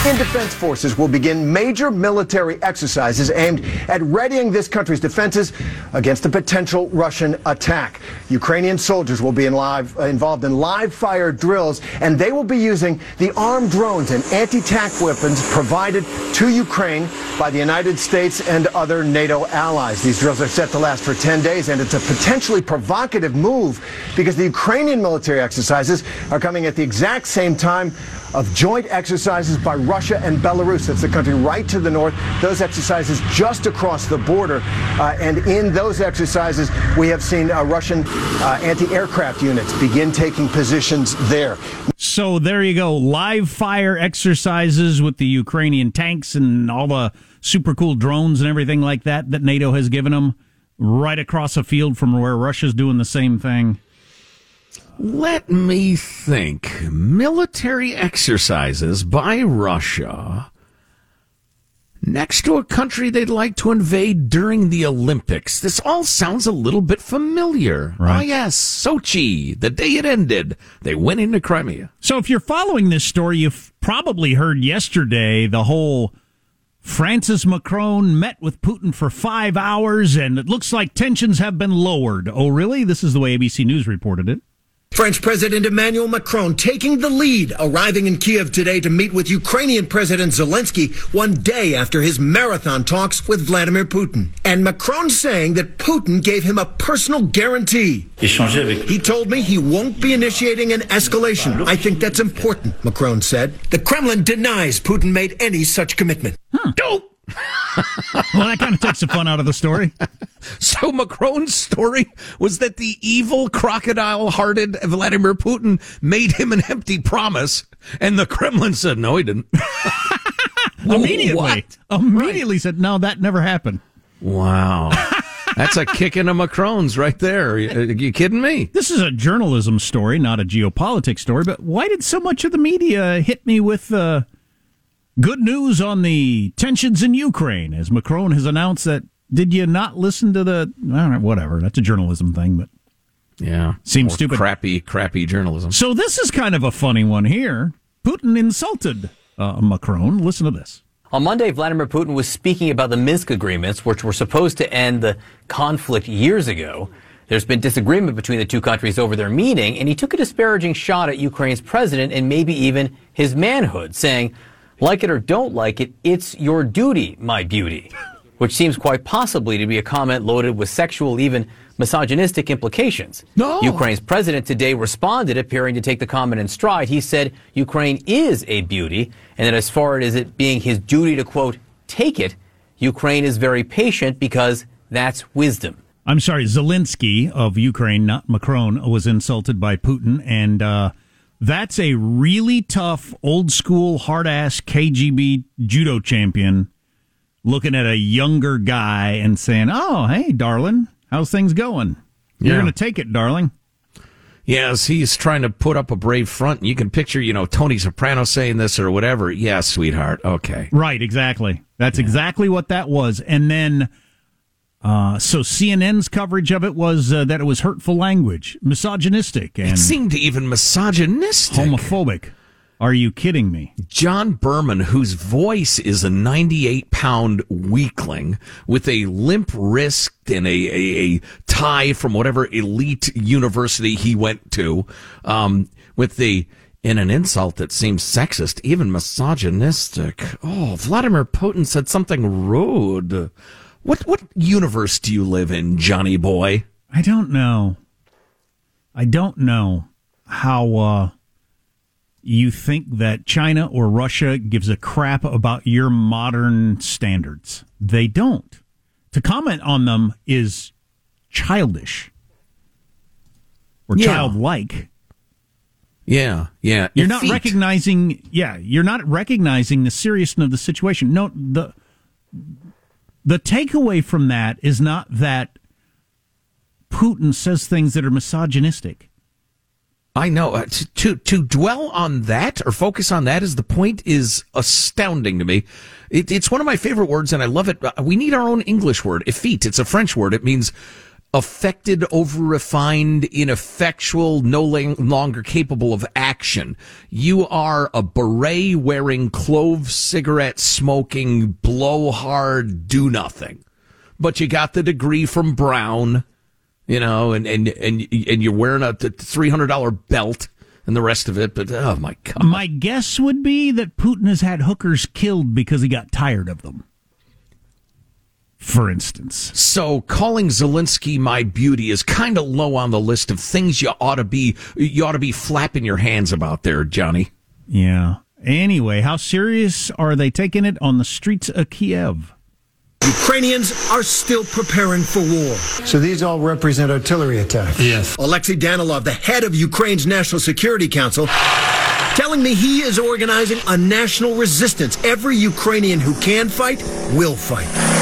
Indian Defense Forces will begin major military exercises aimed at readying this country's defenses against a potential Russian attack. Ukrainian soldiers will be in live, uh, involved in live fire drills, and they will be using the armed drones and anti-tank weapons provided to Ukraine by the United States and other NATO allies. These drills are set to last for 10 days, and it's a potentially provocative move because the Ukrainian military exercises are coming at the exact same time of joint exercises by Russia and Belarus. That's the country right to the north. Those exercises just across the border. Uh, and in those exercises, we have seen uh, Russian uh, anti aircraft units begin taking positions there. So there you go. Live fire exercises with the Ukrainian tanks and all the super cool drones and everything like that that NATO has given them right across a field from where Russia's doing the same thing. Let me think. Military exercises by Russia next to a country they'd like to invade during the Olympics. This all sounds a little bit familiar. Right. Ah, yes, Sochi, the day it ended, they went into Crimea. So if you're following this story, you've probably heard yesterday the whole France's Macron met with Putin for five hours and it looks like tensions have been lowered. Oh, really? This is the way ABC News reported it. French President Emmanuel Macron taking the lead, arriving in Kiev today to meet with Ukrainian President Zelensky one day after his marathon talks with Vladimir Putin. And Macron saying that Putin gave him a personal guarantee. He told me he won't be initiating an escalation. I think that's important, Macron said. The Kremlin denies Putin made any such commitment. Huh. Well, that kind of takes the fun out of the story. So Macron's story was that the evil crocodile-hearted Vladimir Putin made him an empty promise, and the Kremlin said no, he didn't. immediately, What? immediately said, "No, that never happened." Wow, that's a kick into Macron's right there. Are you kidding me? This is a journalism story, not a geopolitics story. But why did so much of the media hit me with uh, good news on the tensions in Ukraine? As Macron has announced that, did you not listen to the? I don't know, whatever. That's a journalism thing, but Yeah, Seems More stupid. Crappy, crappy journalism. so this is kind of a funny one here. Putin insulted uh, Macron. Listen to this. On Monday, Vladimir Putin was speaking about the Minsk agreements, which were supposed to end the conflict years ago. There's been disagreement between the two countries over their meaning, and he took a disparaging shot at Ukraine's president and maybe even his manhood, saying, like it or don't like it, it's your duty, my beauty. Which seems quite possibly to be a comment loaded with sexual, even misogynistic implications. No. Ukraine's president today responded, appearing to take the comment in stride. He said Ukraine is a beauty, and that as far as it being his duty to, quote, take it, Ukraine is very patient because that's wisdom. I'm sorry, Zelensky of Ukraine, not Macron, was insulted by Putin, and uh, that's a really tough, old school, hard ass KGB judo champion looking at a younger guy and saying, "Oh, hey, darling, how's things going? You're Yeah. going to take it, darling." Yes, he's trying to put up a brave front. You can picture, you know, Tony Soprano saying this or whatever. Yeah, sweetheart. Okay. Right, exactly. That's exactly what that was. And then, uh, so CNN's coverage of it was uh, that it was hurtful language, misogynistic, and It seemed even misogynistic. homophobic. Are you kidding me? John Berman, whose voice is a 98 pound weakling with a limp wrist and a, a, a tie from whatever elite university he went to, um, with the, in an insult that seems sexist, even misogynistic. Oh, Vladimir Putin said something rude. What, what universe do you live in, Johnny boy? I don't know. I don't know how uh, you think that China or Russia gives a crap about your modern standards. They don't. To comment on them is childish or Yeah. childlike. Yeah, yeah. You're not recognizing, yeah, you're not recognizing the seriousness of the situation. No, the the takeaway from that is not that Putin says things that are misogynistic. I know uh, to, to to dwell on that or focus on that is the point is astounding to me. It, it's one of my favorite words, and I love it. Uh, we need our own English word. Effete. It's a French word. It means affected, over refined, ineffectual, no longer capable of action. You are a beret wearing, clove cigarette smoking, blowhard, do nothing. But you got the degree from Brown you know, and and and and you're wearing a three hundred dollar belt and the rest of it. But oh my god, my guess would be that Putin has had hookers killed because he got tired of them. For instance, so calling Zelensky my beauty is kind of low on the list of things you ought to be you ought to be flapping your hands about there, Johnny. Yeah. Anyway, how serious are they taking it on the streets of Kiev? Ukrainians are still preparing for war. So these all represent artillery attacks? Yes. Alexei Danilov, the head of Ukraine's National Security Council, telling me he is organizing a national resistance. Every Ukrainian who can fight will fight.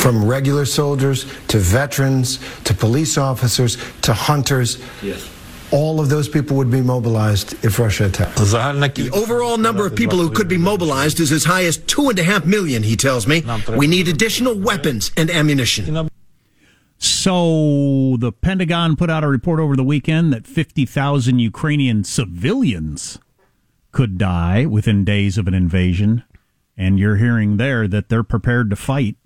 From regular soldiers to veterans to police officers to hunters. Yes all of those people would be mobilized if Russia attacked. The overall number of people who could be mobilized is as high as two and a half million, he tells me. We need additional weapons and ammunition. So the Pentagon put out a report over the weekend that 50,000 Ukrainian civilians could die within days of an invasion. And you're hearing there that they're prepared to fight.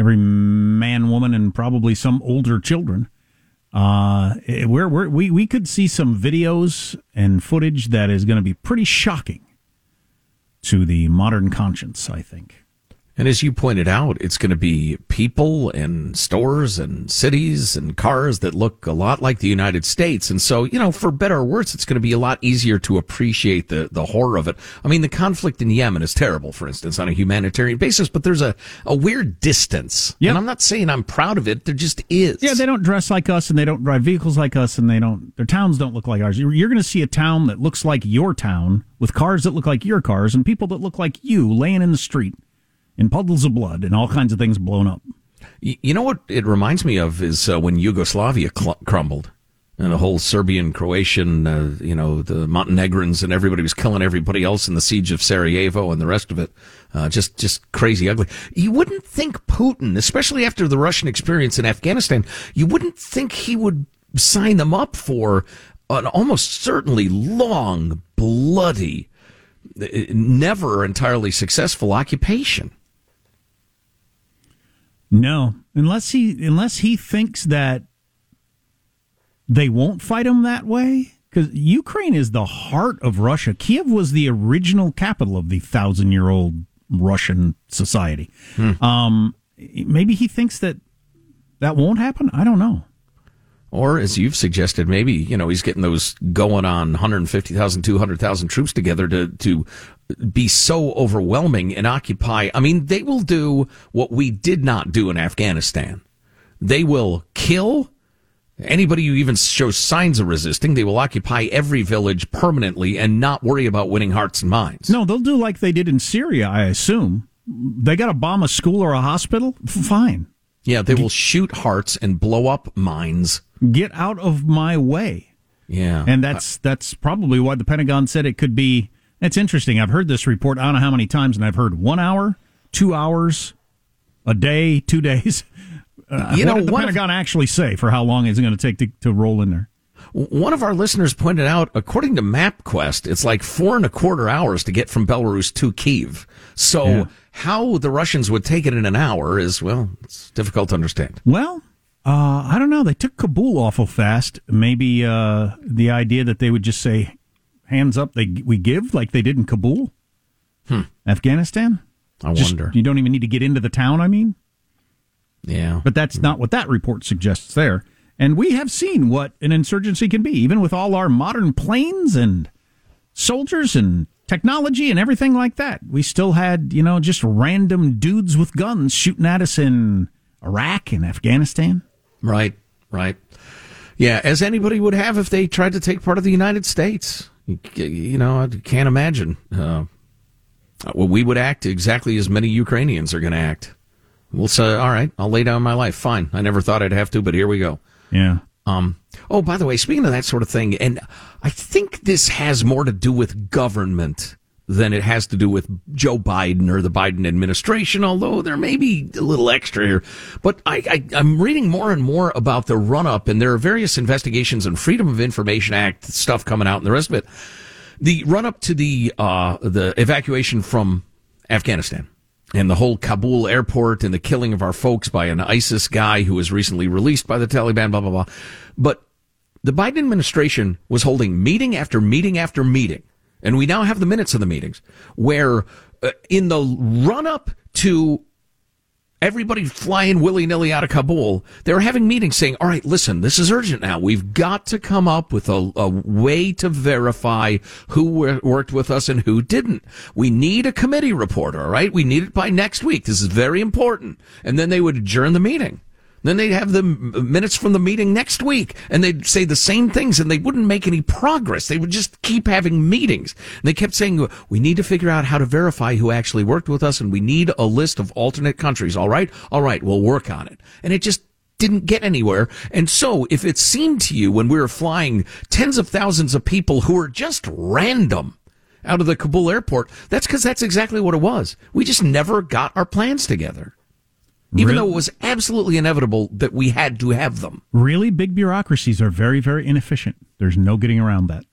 Every man, woman, and probably some older children. Uh, we're, we're, we we could see some videos and footage that is going to be pretty shocking to the modern conscience. I think. And as you pointed out, it's going to be people and stores and cities and cars that look a lot like the United States. And so, you know, for better or worse, it's going to be a lot easier to appreciate the, the horror of it. I mean, the conflict in Yemen is terrible, for instance, on a humanitarian basis, but there's a, a weird distance. Yep. And I'm not saying I'm proud of it. There just is. Yeah, they don't dress like us and they don't drive vehicles like us and they don't, their towns don't look like ours. You're, you're going to see a town that looks like your town with cars that look like your cars and people that look like you laying in the street in puddles of blood and all kinds of things blown up. You know what it reminds me of is uh, when Yugoslavia cl- crumbled and the whole Serbian, Croatian, uh, you know, the Montenegrins and everybody was killing everybody else in the siege of Sarajevo and the rest of it. Uh, just, just crazy ugly. You wouldn't think Putin, especially after the Russian experience in Afghanistan, you wouldn't think he would sign them up for an almost certainly long, bloody, uh, never entirely successful occupation. No, unless he unless he thinks that they won't fight him that way. Because Ukraine is the heart of Russia. Kiev was the original capital of the thousand year old Russian society. Hmm. Um, maybe he thinks that that won't happen. I don't know. Or, as you've suggested, maybe, you know, he's getting those going on 150,000, 200,000 troops together to, to be so overwhelming and occupy. I mean, they will do what we did not do in Afghanistan. They will kill anybody who even shows signs of resisting. They will occupy every village permanently and not worry about winning hearts and minds. No, they'll do like they did in Syria, I assume. They got to bomb a school or a hospital? Fine. Yeah, they will shoot hearts and blow up minds get out of my way. Yeah. And that's that's probably why the Pentagon said it could be it's interesting. I've heard this report I don't know how many times and I've heard 1 hour, 2 hours, a day, 2 days. Uh, you what know, did the Pentagon of, actually say for how long is it going to take to, to roll in there? One of our listeners pointed out, according to MapQuest, it's like four and a quarter hours to get from Belarus to Kiev. So yeah. how the Russians would take it in an hour is, well, it's difficult to understand. Well, uh, I don't know. They took Kabul awful fast. Maybe uh, the idea that they would just say "hands up," they we give like they did in Kabul, hmm. Afghanistan. I just, wonder. You don't even need to get into the town. I mean, yeah, but that's not what that report suggests there. And we have seen what an insurgency can be, even with all our modern planes and soldiers and technology and everything like that. We still had, you know, just random dudes with guns shooting at us in Iraq and Afghanistan. Right, right. Yeah, as anybody would have if they tried to take part of the United States. You, know, I can't imagine. Uh, well, we would act exactly as many Ukrainians are going to act. We'll say, all right, I'll lay down my life. Fine. I never thought I'd have to, but here we go. Yeah. Um, oh, by the way, speaking of that sort of thing, and I think this has more to do with government than it has to do with Joe Biden or the Biden administration, although there may be a little extra here. But I, am reading more and more about the run up, and there are various investigations and Freedom of Information Act stuff coming out and the rest of it. The run up to the, uh, the evacuation from Afghanistan and the whole Kabul airport and the killing of our folks by an ISIS guy who was recently released by the Taliban, blah, blah, blah. But the Biden administration was holding meeting after meeting after meeting and we now have the minutes of the meetings where uh, in the run up to everybody flying willy nilly out of Kabul, they were having meetings saying, all right, listen, this is urgent now. We've got to come up with a, a way to verify who worked with us and who didn't. We need a committee report, all right? We need it by next week. This is very important. And then they would adjourn the meeting. Then they'd have the minutes from the meeting next week and they'd say the same things and they wouldn't make any progress. They would just keep having meetings. And they kept saying, we need to figure out how to verify who actually worked with us and we need a list of alternate countries. All right. All right. We'll work on it. And it just didn't get anywhere. And so if it seemed to you when we were flying tens of thousands of people who were just random out of the Kabul airport, that's because that's exactly what it was. We just never got our plans together even really? though it was absolutely inevitable that we had to have them. Really, big bureaucracies are very, very inefficient. There's no getting around that.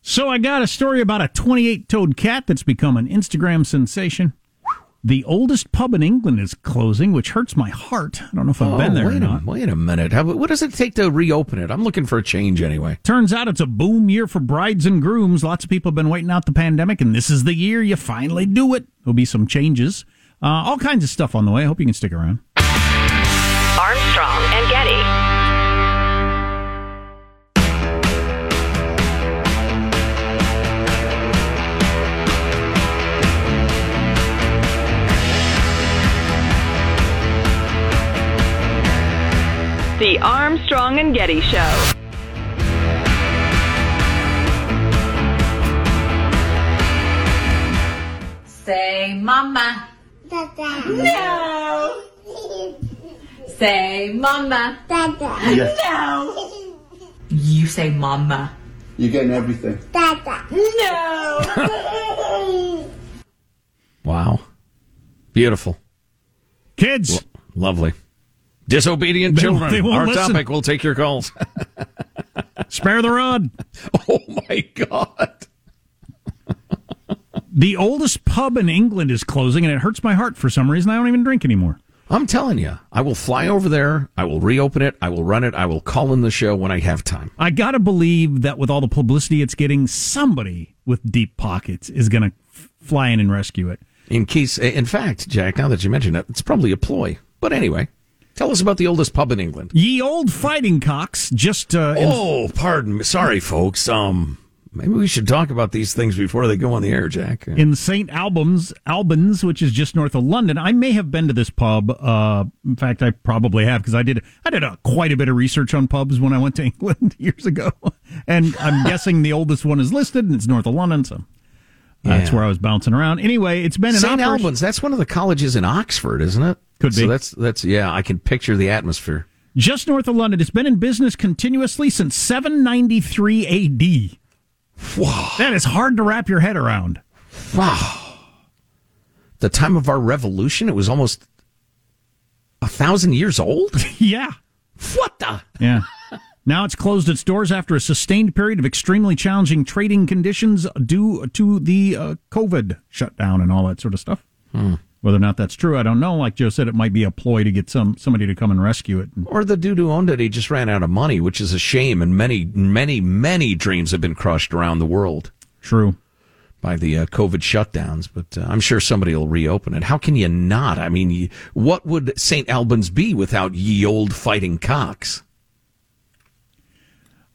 So I got a story about a 28 toed cat that's become an Instagram sensation. The oldest pub in England is closing, which hurts my heart. I don't know if I've oh, been there wait or not. A, wait a minute. How, what does it take to reopen it? I'm looking for a change anyway. Turns out it's a boom year for brides and grooms. Lots of people have been waiting out the pandemic, and this is the year you finally do it. There'll be some changes. Uh, all kinds of stuff on the way. I hope you can stick around. Armstrong and Getty. The Armstrong and Getty Show. Say mama. Dada. No. say mama. Dada. Yes. No. You say mama. You're getting everything. Dada. No. wow. Beautiful. Kids. L- lovely. Disobedient they, children. They Our listen. topic. We'll take your calls. Spare the rod. Oh my God. The oldest pub in England is closing, and it hurts my heart for some reason. I don't even drink anymore. I'm telling you, I will fly over there. I will reopen it. I will run it. I will call in the show when I have time. I got to believe that with all the publicity it's getting, somebody with deep pockets is going to fly in and rescue it. In case, in fact, Jack, now that you mention it, it's probably a ploy. But anyway, tell us about the oldest pub in England. Ye Olde Fighting Cocks. Just uh, oh, pardon me. Sorry, folks. Um, Maybe we should talk about these things before they go on the air, Jack. In St. Albans, Albans, which is just north of London, I may have been to this pub. Uh, in fact, I probably have because I did I did a, quite a bit of research on pubs when I went to England years ago, and I'm guessing the oldest one is listed, and it's north of London, so yeah. that's where I was bouncing around. Anyway, it's been St. Albans. That's one of the colleges in Oxford, isn't it? Could be. So that's that's yeah. I can picture the atmosphere. Just north of London, it's been in business continuously since 793 A.D. Wow. That is hard to wrap your head around. Wow. The time of our revolution, it was almost a thousand years old? yeah. What the? Yeah. Now it's closed its doors after a sustained period of extremely challenging trading conditions due to the uh, COVID shutdown and all that sort of stuff. Hmm. Whether or not that's true, I don't know. Like Joe said, it might be a ploy to get some somebody to come and rescue it. Or the dude who owned it, he just ran out of money, which is a shame. And many, many, many dreams have been crushed around the world. True. By the uh, COVID shutdowns, but uh, I'm sure somebody will reopen it. How can you not? I mean, what would St. Albans be without Ye Olde Fighting Cocks?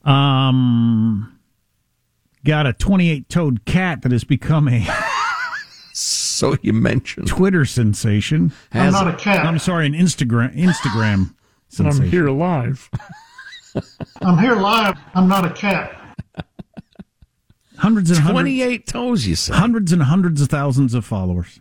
Um, got a 28 toed cat that has become a. so you mentioned Twitter sensation. I'm not a cat. I'm sorry, an Instagram Instagram sensation. I'm here live. I'm here live. I'm not a cat. Hundreds and hundreds. 28 toes, you say? Hundreds and hundreds of thousands of followers.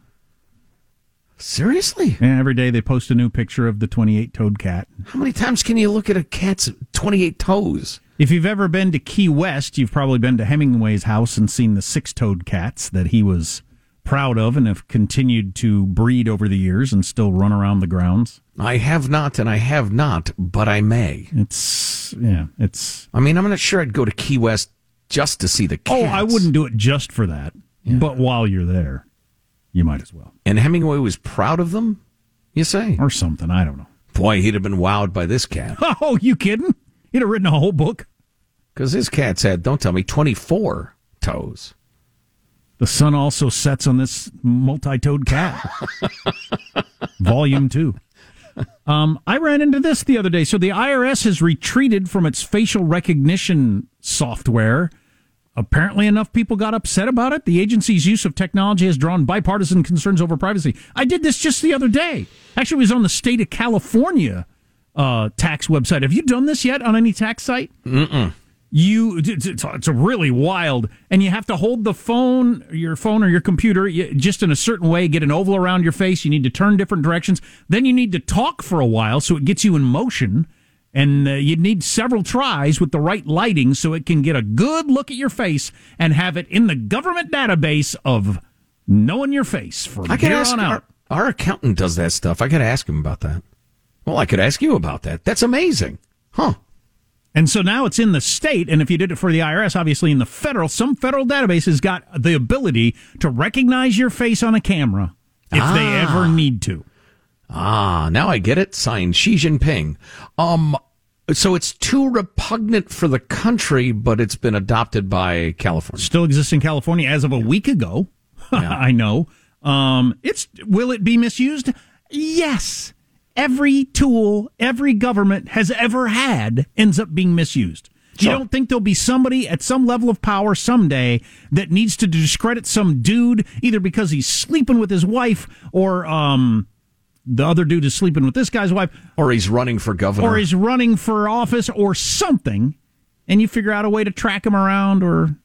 Seriously? And every day they post a new picture of the 28 toed cat. How many times can you look at a cat's 28 toes? If you've ever been to Key West, you've probably been to Hemingway's house and seen the six toed cats that he was proud of and have continued to breed over the years and still run around the grounds. I have not, and I have not, but I may. It's, yeah, it's. I mean, I'm not sure I'd go to Key West just to see the cats. Oh, I wouldn't do it just for that. But while you're there, you might as well. And Hemingway was proud of them, you say? Or something. I don't know. Boy, he'd have been wowed by this cat. Oh, you kidding? He'd have written a whole book. Because his cat's had, don't tell me, 24 toes. The sun also sets on this multi-toed cat. Volume two. Um, I ran into this the other day. So the IRS has retreated from its facial recognition software. Apparently, enough people got upset about it. The agency's use of technology has drawn bipartisan concerns over privacy. I did this just the other day. Actually, it was on the state of California uh, tax website. Have you done this yet on any tax site? Mm-mm. You it's, it's really wild and you have to hold the phone your phone or your computer just in a certain way get an oval around your face you need to turn different directions then you need to talk for a while so it gets you in motion and uh, you need several tries with the right lighting so it can get a good look at your face and have it in the government database of knowing your face from I could here ask on out our, our accountant does that stuff. I could ask him about that. Well, I could ask you about that. That's amazing. Huh. And so now it's in the state, and if you did it for the IRS, obviously in the federal, some federal database has got the ability to recognize your face on a camera if they Ah. ever need to. Ah, now I get it. Signed Xi Jinping. Um, so it's too repugnant for the country, but it's been adopted by California. Still exists in California as of a week ago. I know. Um, it's will it be misused? Yes. Every tool every government has ever had ends up being misused. You don't think there'll be somebody at some level of power someday that needs to discredit some dude either because he's sleeping with his wife or um the other dude is sleeping with this guy's wife Or he's running for governor. or he's running for office or something and you figure out a way to track him around or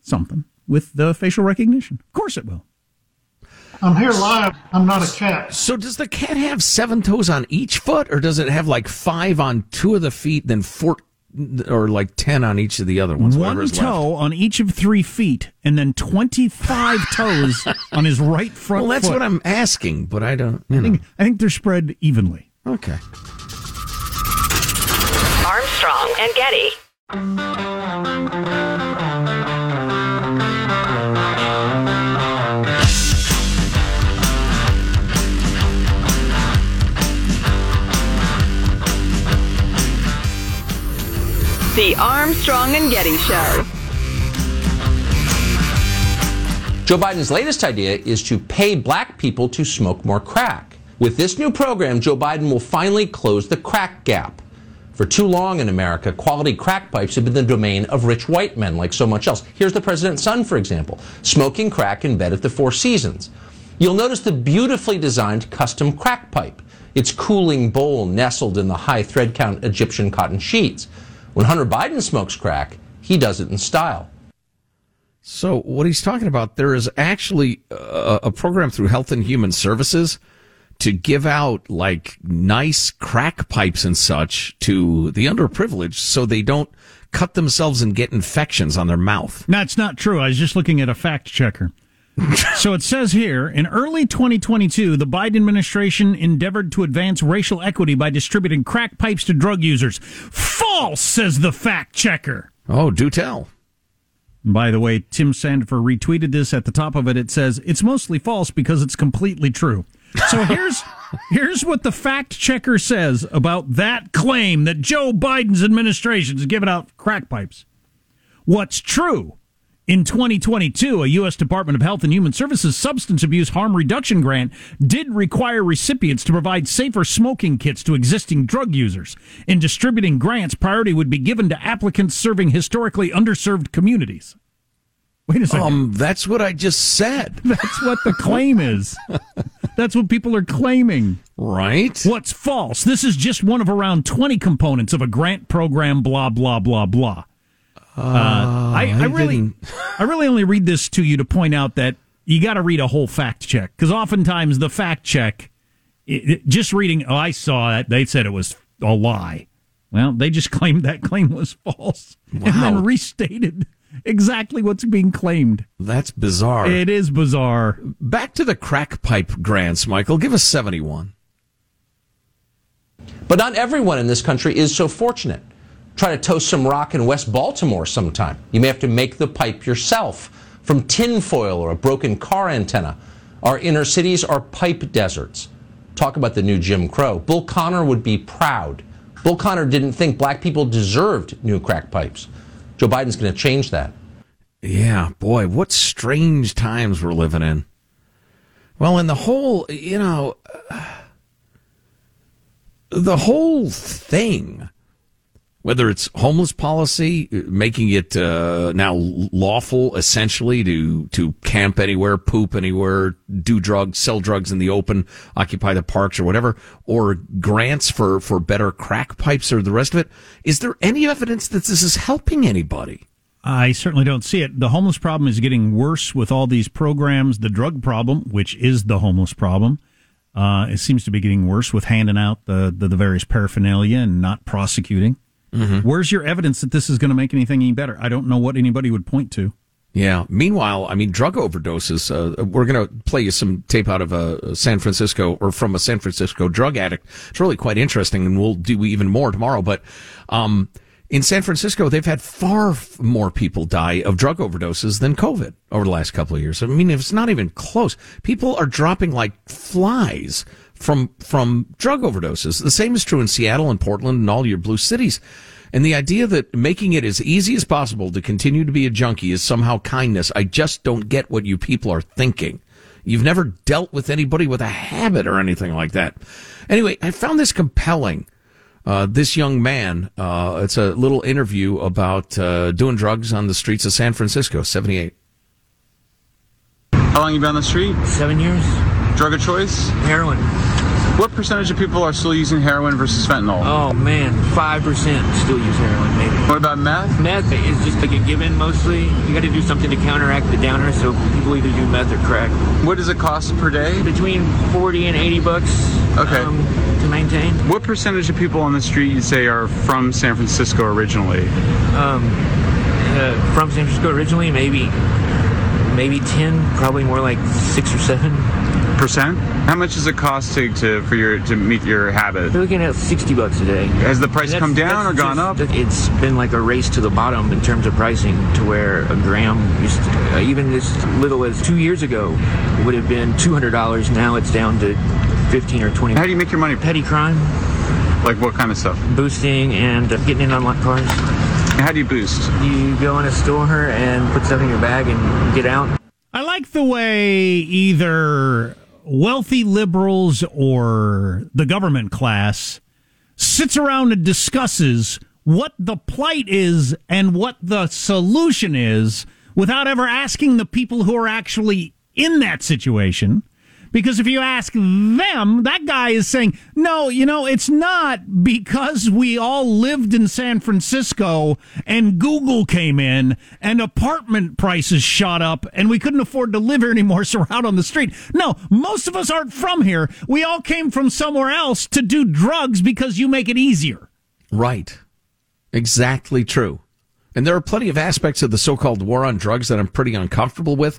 something with the facial recognition. Of course it will. I'm here live. I'm not a cat. So does the cat have seven toes on each foot, or does it have like five on two of the feet, then four, or like ten on each of the other ones? One is left? toe on each of three feet, and then 25 toes on his right front Well, that's foot. what I'm asking, but I don't. You I know. think, I think they're spread evenly. Okay. Armstrong and Getty. The Armstrong and Getty Show. Joe Biden's latest idea is to pay black people to smoke more crack. With this new program, Joe Biden will finally close the crack gap. For too long in America, quality crack pipes have been the domain of rich white men like so much else. Here's the president's son, for example, smoking crack in bed at the Four Seasons. You'll notice the beautifully designed custom crack pipe, its cooling bowl nestled in the high thread count Egyptian cotton sheets. When Hunter Biden smokes crack, he does it in style. So what he's talking about, there is actually a, a program through Health and Human Services to give out like nice crack pipes and such to the underprivileged, so they don't cut themselves and get infections on their mouth. That's not true. I was just looking at a fact checker. so it says here in early 2022, the Biden administration endeavored to advance racial equity by distributing crack pipes to drug users. False, says the fact checker. Oh, do tell. By the way, Tim Sandefur retweeted this. At the top of it, it says it's mostly false because it's completely true. So here's here's what the fact checker says about that claim that Joe Biden's administration is giving out crack pipes. What's true? In 2022, a U.S. Department of Health and Human Services substance abuse harm reduction grant did require recipients to provide safer smoking kits to existing drug users. In distributing grants, priority would be given to applicants serving historically underserved communities. Wait a second. Um, that's what I just said. That's what the claim is. That's what people are claiming. Right? What's false? This is just one of around 20 components of a grant program, blah, blah, blah, blah. Uh, I, I I really, I really only read this to you to point out that you got to read a whole fact check because oftentimes the fact check, it, it- just reading, oh, I saw that, they said it was a lie. Well, they just claimed that claim was false and Wow. then restated exactly what's being claimed. That's bizarre. It is bizarre. Back to the crack pipe grants, Michael. Give us 71. But not everyone in this country is so fortunate. Try to toast some rock in West Baltimore sometime. You may have to make the pipe yourself from tinfoil or a broken car antenna. Our inner cities are pipe deserts. Talk about the new Jim Crow. Bull Connor would be proud. Bull Connor didn't think black people deserved new crack pipes. Joe Biden's going to change that. Yeah, boy, what strange times we're living in. Well, and the whole, you know, the whole thing, whether it's homeless policy, making it uh, now lawful essentially to to camp anywhere, poop anywhere, do drugs, sell drugs in the open, occupy the parks or whatever, or grants for for better crack pipes or the rest of it. Is there any evidence that this is helping anybody? I certainly don't see it. The homeless problem is getting worse with all these programs. The drug problem, which is the homeless problem, uh, it seems to be getting worse with handing out the, the, the various paraphernalia and not prosecuting. Where's your evidence that this is going to make anything any better? I don't know what anybody would point to. Yeah. Meanwhile, I mean, drug overdoses. Uh, we're going to play you some tape out of uh, San Francisco or from a San Francisco drug addict. It's really quite interesting, and we'll do even more tomorrow. But um, in San Francisco, they've had far more people die of drug overdoses than COVID over the last couple of years. I mean, it's not even close. People are dropping like flies from from drug overdoses. The same is true in Seattle and Portland and all your blue cities. And the idea that making it as easy as possible to continue to be a junkie is somehow kindness, I just don't get what you people are thinking. You've never dealt with anybody with a habit or anything like that. Anyway, I found this compelling. Uh, this young man, uh, it's a little interview about uh, doing drugs on the streets of San Francisco, 78. How long you been on the street? Seven years. Drug of choice? Heroin. What percentage of people are still using heroin versus fentanyl? Oh man, five percent still use heroin. Maybe. What about meth? Meth is just like a given mostly. You got to do something to counteract the downer, so people either do meth or crack. What does it cost per day? Between forty and eighty bucks. Okay. Um, to maintain. What percentage of people on the street you say are from San Francisco originally? Um, uh, from San Francisco originally, maybe, maybe ten. Probably more like six or seven. Percent? How much does it cost to, to for your to meet your habit? They're looking at sixty bucks a day. Has the price come down or that's gone up? It's been like a race to the bottom in terms of pricing, to where a gram used to, uh, even as little as two years ago would have been two hundred dollars. Now it's down to fifteen or twenty. How do you make your money? Petty crime, Like what kind of stuff? boosting, and uh, getting in on locked cars. How do you boost? You go in a store and put stuff in your bag and get out. I like the way either wealthy liberals or the government class sits around and discusses what the plight is and what the solution is without ever asking the people who are actually in that situation. Because if you ask them, that guy is saying, no, you know, it's not because we all lived in San Francisco and Google came in and apartment prices shot up and we couldn't afford to live here anymore, so we're out on the street. No, most of us aren't from here. We all came from somewhere else to do drugs because you make it easier. Right. Exactly true. And there are plenty of aspects of the so-called war on drugs that I'm pretty uncomfortable with,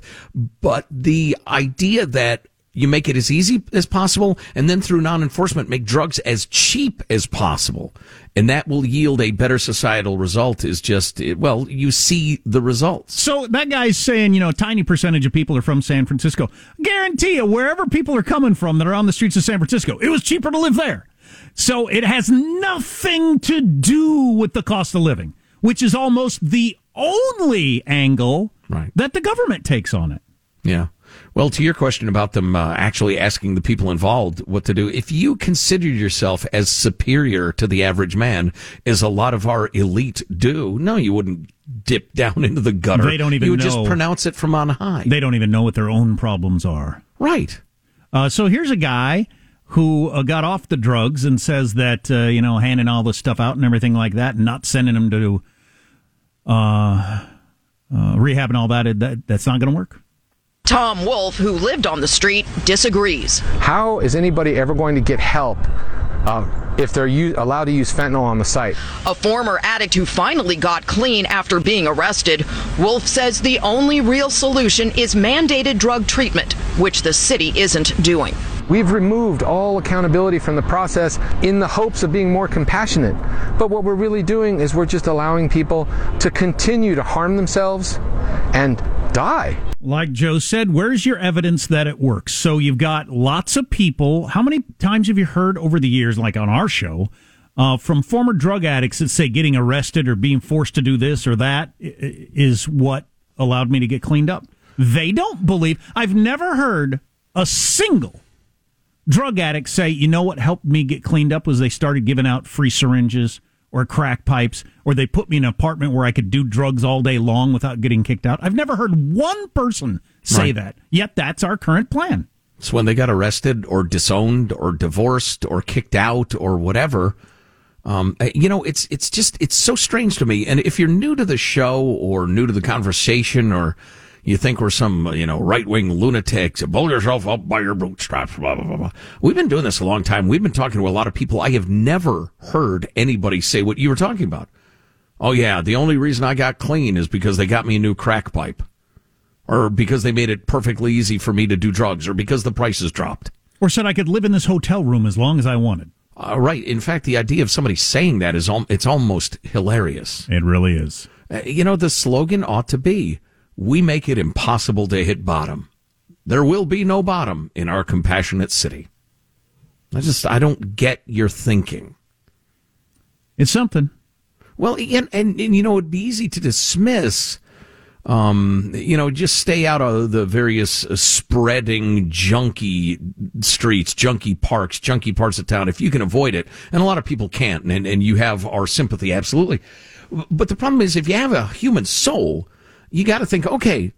but the idea that you make it as easy as possible and then through non-enforcement make drugs as cheap as possible and that will yield a better societal result is just well you see the results So that guy's saying, you know, a tiny percentage of people are from San Francisco. Guarantee you, wherever people are coming from that are on the streets of San Francisco, it was cheaper to live there. So it has nothing to do with the cost of living, which is almost the only angle Right. that the government takes on it. Yeah. Well, to your question about them uh, actually asking the people involved what to do, if you consider yourself as superior to the average man, as a lot of our elite do, no, you wouldn't dip down into the gutter. They don't even You would know. just pronounce it from on high. They don't even know what their own problems are. right. Uh, so here's a guy who uh, got off the drugs and says that uh, you know handing all this stuff out and everything like that, and not sending them to uh, uh, rehab and all that, that that's not going to work. Tom Wolf, who lived on the street, disagrees. How is anybody ever going to get help uh, if they're u- allowed to use fentanyl on the site? A former addict who finally got clean after being arrested, Wolf says the only real solution is mandated drug treatment, which the city isn't doing. We've removed all accountability from the process in the hopes of being more compassionate. But what we're really doing is we're just allowing people to continue to harm themselves and die. Like Joe said, where's your evidence that it works? So you've got lots of people. How many times have you heard over the years, like on our show, uh, from former drug addicts that say getting arrested or being forced to do this or that is what allowed me to get cleaned up? They don't believe. I've never heard a single drug addict say, you know what helped me get cleaned up was they started giving out free syringes or crack pipes, or they put me in an apartment where I could do drugs all day long without getting kicked out. I've never heard one person say Right. that. Yet that's our current plan. It's when they got arrested or disowned or divorced or kicked out or whatever. Um, uh, you know, it's it's just it's so strange to me. And if you're new to the show or new to the conversation, or you think we're some you know right wing lunatics, pull yourself up by your bootstraps, blah blah blah blah. We've been doing this a long time. We've been talking to a lot of people. I have never heard anybody say what you were talking about. Oh yeah, the only reason I got clean is because they got me a new crack pipe, or because they made it perfectly easy for me to do drugs, or because the prices dropped. Or said I could live in this hotel room as long as I wanted. Uh, right. In fact, the idea of somebody saying that is al- it's almost hilarious. It really is. Uh, you know, the slogan ought to be, "We make it impossible to hit bottom. There will be no bottom in our compassionate city." I just I don't get your thinking. It's something. Well, and, and, and you know, it'd be easy to dismiss. Um, you know, just stay out of the various uh, spreading junky streets, junky parks, junky parts of town if you can avoid it. And a lot of people can't, and, and you have our sympathy, absolutely. But the problem is, if you have a human soul, you got to think, okay,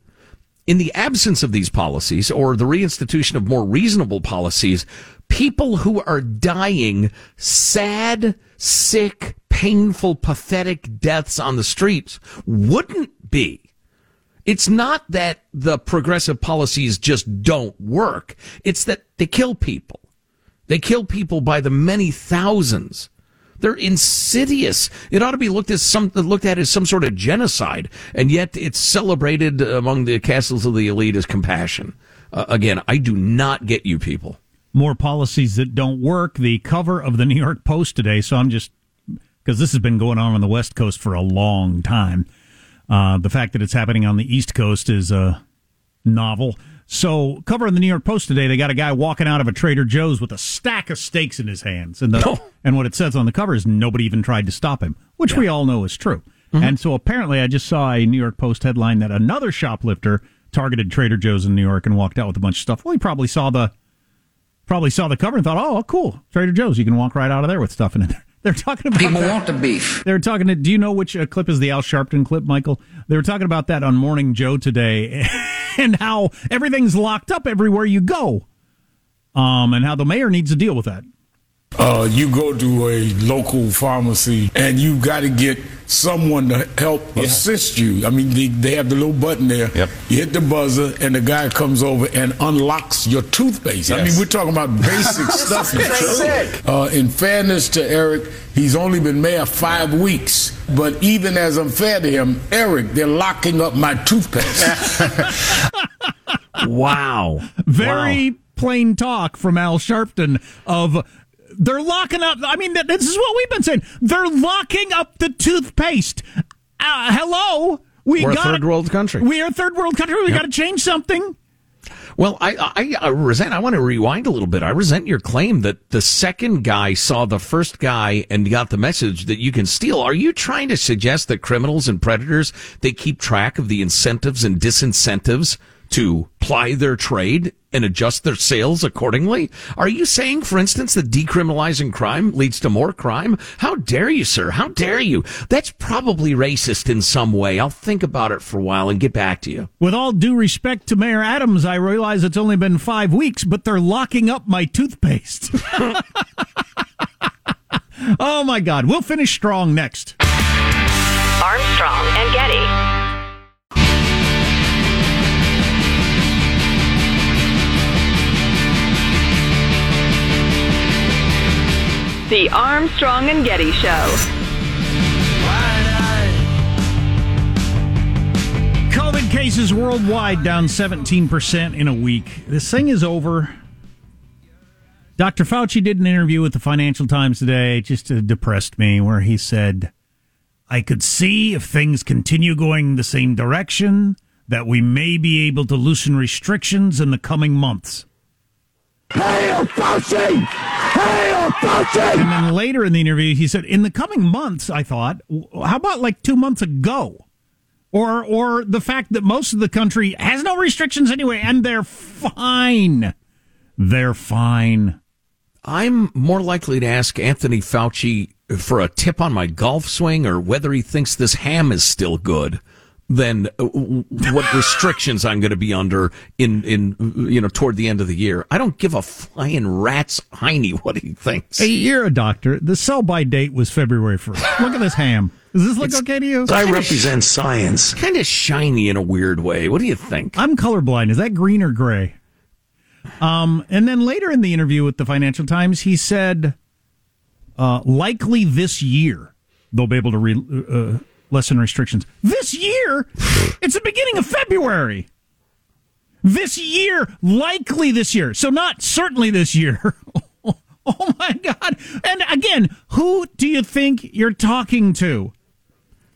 in the absence of these policies or the reinstitution of more reasonable policies, people who are dying sad, sick, painful, pathetic deaths on the streets wouldn't be. It's not that the progressive policies just don't work. It's that they kill people. They kill people by the many thousands. They're insidious. It ought to be looked as some looked at as some sort of genocide, and yet it's celebrated among the castles of the elite as compassion. Uh, again, I do not get you people. More policies that don't work. The cover of the New York Post today. So I'm just because this has been going on on the West Coast for a long time. Uh, the fact that it's happening on the East Coast is a novel. So, cover of the New York Post today, they got a guy walking out of a Trader Joe's with a stack of steaks in his hands, and the, and what it says on the cover is nobody even tried to stop him, which we all know is true. And so, apparently, I just saw a New York Post headline that another shoplifter targeted Trader Joe's in New York and walked out with a bunch of stuff. Well, he probably saw the probably saw the cover and thought, "Oh, cool, Trader Joe's. You can walk right out of there with stuff in it." They're talking about People that. want the beef. They're talking to. Do you know which uh, clip is the Al Sharpton clip, Michael? They were talking about that on Morning Joe today, and how everything's locked up everywhere you go, um, and how the mayor needs to deal with that. Uh, you go to a local pharmacy and you got to get someone to help assist you. I mean, they, they have the little button there. Yep. You hit the buzzer and the guy comes over and unlocks your toothpaste. I mean, we're talking about basic stuff. Basic. Uh, in fairness to Eric, he's only been mayor five weeks. But even as I'm fair to him, Eric, they're locking up my toothpaste. wow. Very plain talk from Al Sharpton of they're locking up. I mean, this is what we've been saying. They're locking up the toothpaste. Uh, hello, we We're a third world country. We are a third world country. We Yep. got to change something. Well, I, I, I resent. I want to rewind a little bit. I resent your claim that the second guy saw the first guy and got the message that you can steal. Are you trying to suggest that criminals and predators they keep track of the incentives and disincentives to ply their trade and adjust their sales accordingly? Are you saying, for instance, that decriminalizing crime leads to more crime? How dare you, sir? How dare you? That's probably racist in some way. I'll think about it for a while and get back to you. With all due respect to Mayor Adams, I realize it's only been five weeks, but they're locking up my toothpaste. oh my God. We'll finish strong next. Armstrong. Armstrong. Armstrong and Getty. Armstrong and Getty. Armstrong and Getty. and Getty. Armstrong and Getty Show. COVID cases worldwide down 17% in a week. This thing is over. Dr. Fauci did an interview with the Financial Times today, just to depressed me, where he said, I could see if things continue going the same direction that we may be able to loosen restrictions in the coming months. Hail Fauci! Hail Fauci! And then later in the interview, he said, "In the coming months, I thought, how about like two months ago, or or the fact that most of the country has no restrictions anyway, and they're fine, they're fine." I'm more likely to ask Anthony Fauci for a tip on my golf swing or whether he thinks this ham is still good than uh, what restrictions I'm going to be under in in you know toward the end of the year. I don't give a flying rat's hiney what he thinks. Hey, you're a doctor. The sell by date was February 1st. Look at this ham. Does this look It's- okay to you? I represent science. Kind of shiny in a weird way. What do you think? I'm colorblind. Is that green or gray? Um, and then later in the interview with the Financial Times, he said, uh, likely this year they'll be able to re- uh, lessen restrictions. This year? it's the beginning of February. This year, likely this year. So not certainly this year. oh my God. And again, who do you think you're talking to?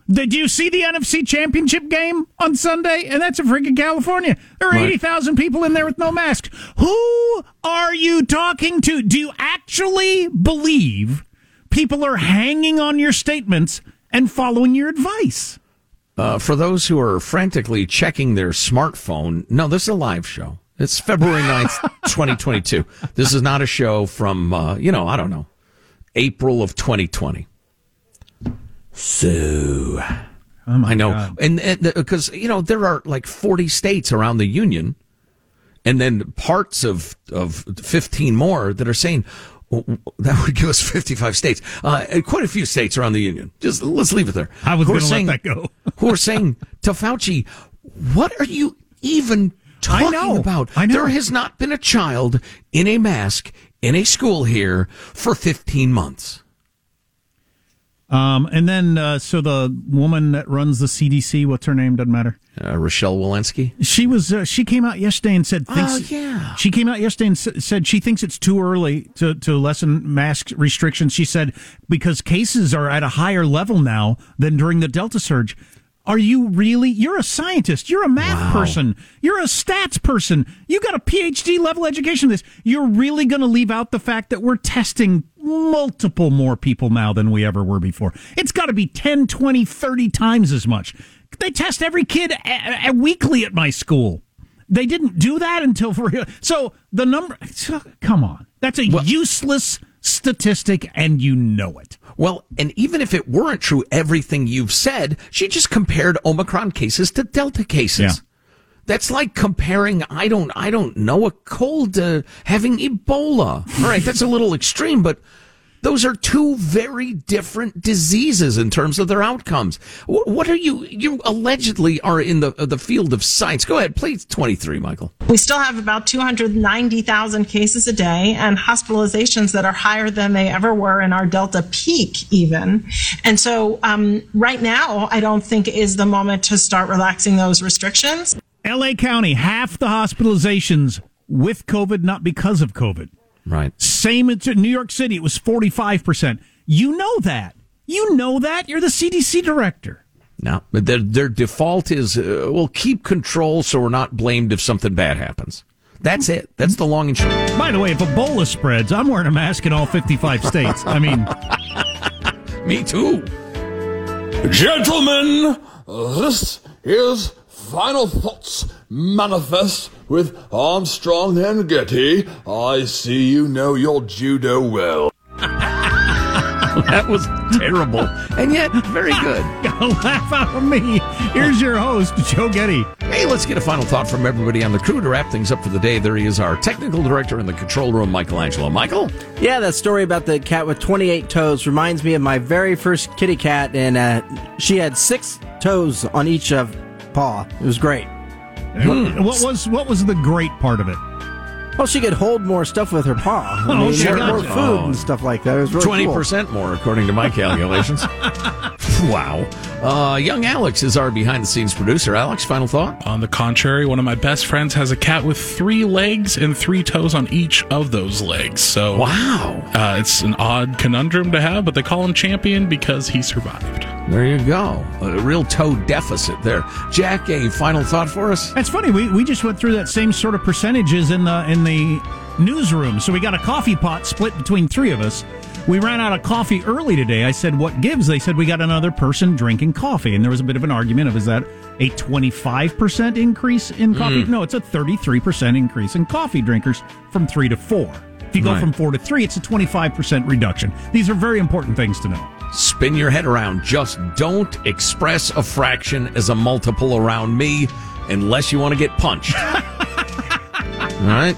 Did you see the NFC Championship game on Sunday? And that's in freaking California. There are Right. 80,000 people in there with no mask. Who are you talking to? Do you actually believe people are hanging on your statements and following your advice? Uh, for those who are frantically checking their smartphone, no, this is a live show. It's February 9th, 2022. This is not a show from, uh, you know, I don't know, April of 2020. So, I know. And because, you know, there are like 40 states around the union and then parts of, of 15 more that are saying, "Oh, that would give us 55 states. Uh, and quite a few states around the union. Just let's leave it there. I was going to let saying- that go. who are saying to Fauci, what are you even talking know. about? I know. There has not been a child in a mask in a school here for 15 months. Um, and then, uh, so the woman that runs the CDC, what's her name? Doesn't matter. Uh, Rochelle Walensky. She was. Uh, she came out yesterday and said. Thinks, Oh, yeah. She came out yesterday and s- said she thinks it's too early to to lessen mask restrictions. She said because cases are at a higher level now than during the Delta surge. Are you really? You're a scientist. You're a math person. You're a stats person. You got a PhD level education. in This. You're really going to leave out the fact that we're testing multiple more people now than we ever were before. It's got to be 10, 20, 30 times as much. They test every kid a- a- weekly at my school. They didn't do that until for real. so the number. so, come on, that's a useless statistic, and you know it. Well, and even if it weren't true, everything you've said, she just compared Omicron cases to Delta cases. Yeah. That's like comparing, I don't, I don't know, a cold to having Ebola. All right, that's a little extreme, but those are two very different diseases in terms of their outcomes. What are you? You allegedly are in the the field of science. Go ahead, please. Twenty three, Michael. We still have about 290,000 cases a day and hospitalizations that are higher than they ever were in our Delta peak, even. And so, um, right now, I don't think is the moment to start relaxing those restrictions. LA County, half the hospitalizations with COVID, not because of COVID. Right. Same in New York City, it was 45%. You know that. You know that. You're the CDC director. No, but their their default is uh, we'll keep control so we're not blamed if something bad happens. That's it. That's the long and short. By the way, if Ebola spreads, I'm wearing a mask in all 55 states. I mean, me too. Gentlemen, this is Final Thoughts Manifest with Armstrong and Getty. I see you know your judo well. that was terrible, and yet very good. Gotta laugh out of me. Here's your host, Joe Getty. Hey, let's get a final thought from everybody on the crew to wrap things up for the day. There he is, our technical director in the control room, Michelangelo. Michael? Yeah, that story about the cat with 28 toes reminds me of my very first kitty cat, and uh, she had six toes on each of paw. It was great. What, hmm. what was what was the great part of it? Well, she could hold more stuff with her paw. I Oh, mean, sure. more, more food Oh. and stuff like that. It was really Twenty cool. percent more, according to my calculations. wow. Uh, young Alex is our behind-the-scenes producer. Alex, final thought. On the contrary, one of my best friends has a cat with three legs and three toes on each of those legs. So wow, uh, it's an odd conundrum to have, but they call him champion because he survived. There you go. A real toe deficit there. Jack, a final thought for us? It's funny. We, we just went through that same sort of percentages in the in the newsroom. So we got a coffee pot split between three of us. We ran out of coffee early today. I said, "What gives?" They said we got another person drinking coffee, and there was a bit of an argument of is that a twenty five percent increase in coffee? Mm. No, it's a thirty three percent increase in coffee drinkers from three to four. If you go Right. from four to three, it's a twenty five percent reduction. These are very important things to know. Spin your head around. Just don't express a fraction as a multiple around me unless you want to get punched. All right?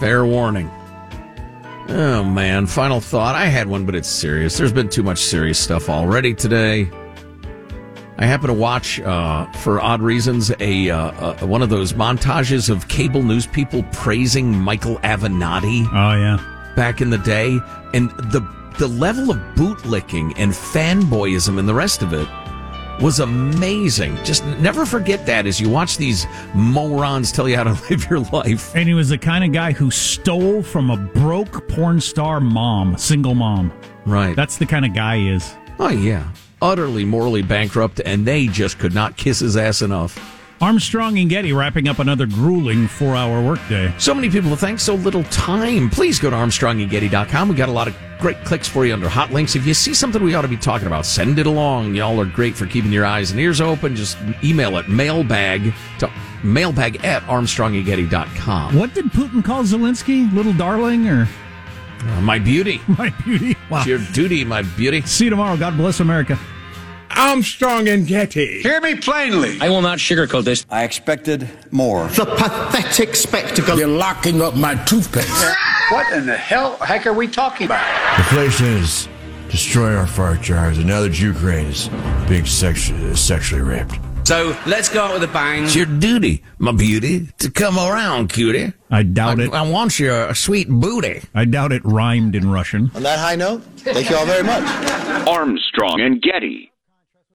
Fair warning. Oh, man. Final thought. I had one, but it's serious. There's been too much serious stuff already today. I happen to watch, uh, for odd reasons, a uh, uh, one of those montages of cable news people praising Michael Avenatti. Oh yeah, back in the day, and the the level of bootlicking and fanboyism and the rest of it was amazing. Just never forget that as you watch these morons tell you how to live your life. And he was the kind of guy who stole from a broke porn star mom, single mom. Right. That's the kind of guy he is. Oh yeah, utterly morally bankrupt, and they just could not kiss his ass enough. Armstrong and Getty wrapping up another grueling four hour workday. So many people to thank, so little time. Please go to ArmstrongandGetty.com. We got a lot of great clicks for you under hot links. If you see something we ought to be talking about, send it along. Y'all are great for keeping your eyes and ears open. Just email it mailbag to mailbag at ArmstrongandGetty.com. What did Putin call Zelensky? Little darling or Uh, my beauty. my beauty? Wow. It's your duty, my beauty. See you tomorrow. God bless America. Armstrong and Getty. Hear me plainly. I will not sugarcoat this. I expected more. The pathetic spectacle. You're locking up my toothpaste. What in the hell heck are we talking about? Inflation is destroying our fire jars, and now that Ukraine is being sexually, sexually raped. So let's go out with a bang. It's your duty, my beauty, to come around, cutie. I doubt I, it. I want your sweet booty. I doubt it rhymed in Russian. On that high note, thank you all very much. Armstrong and Getty.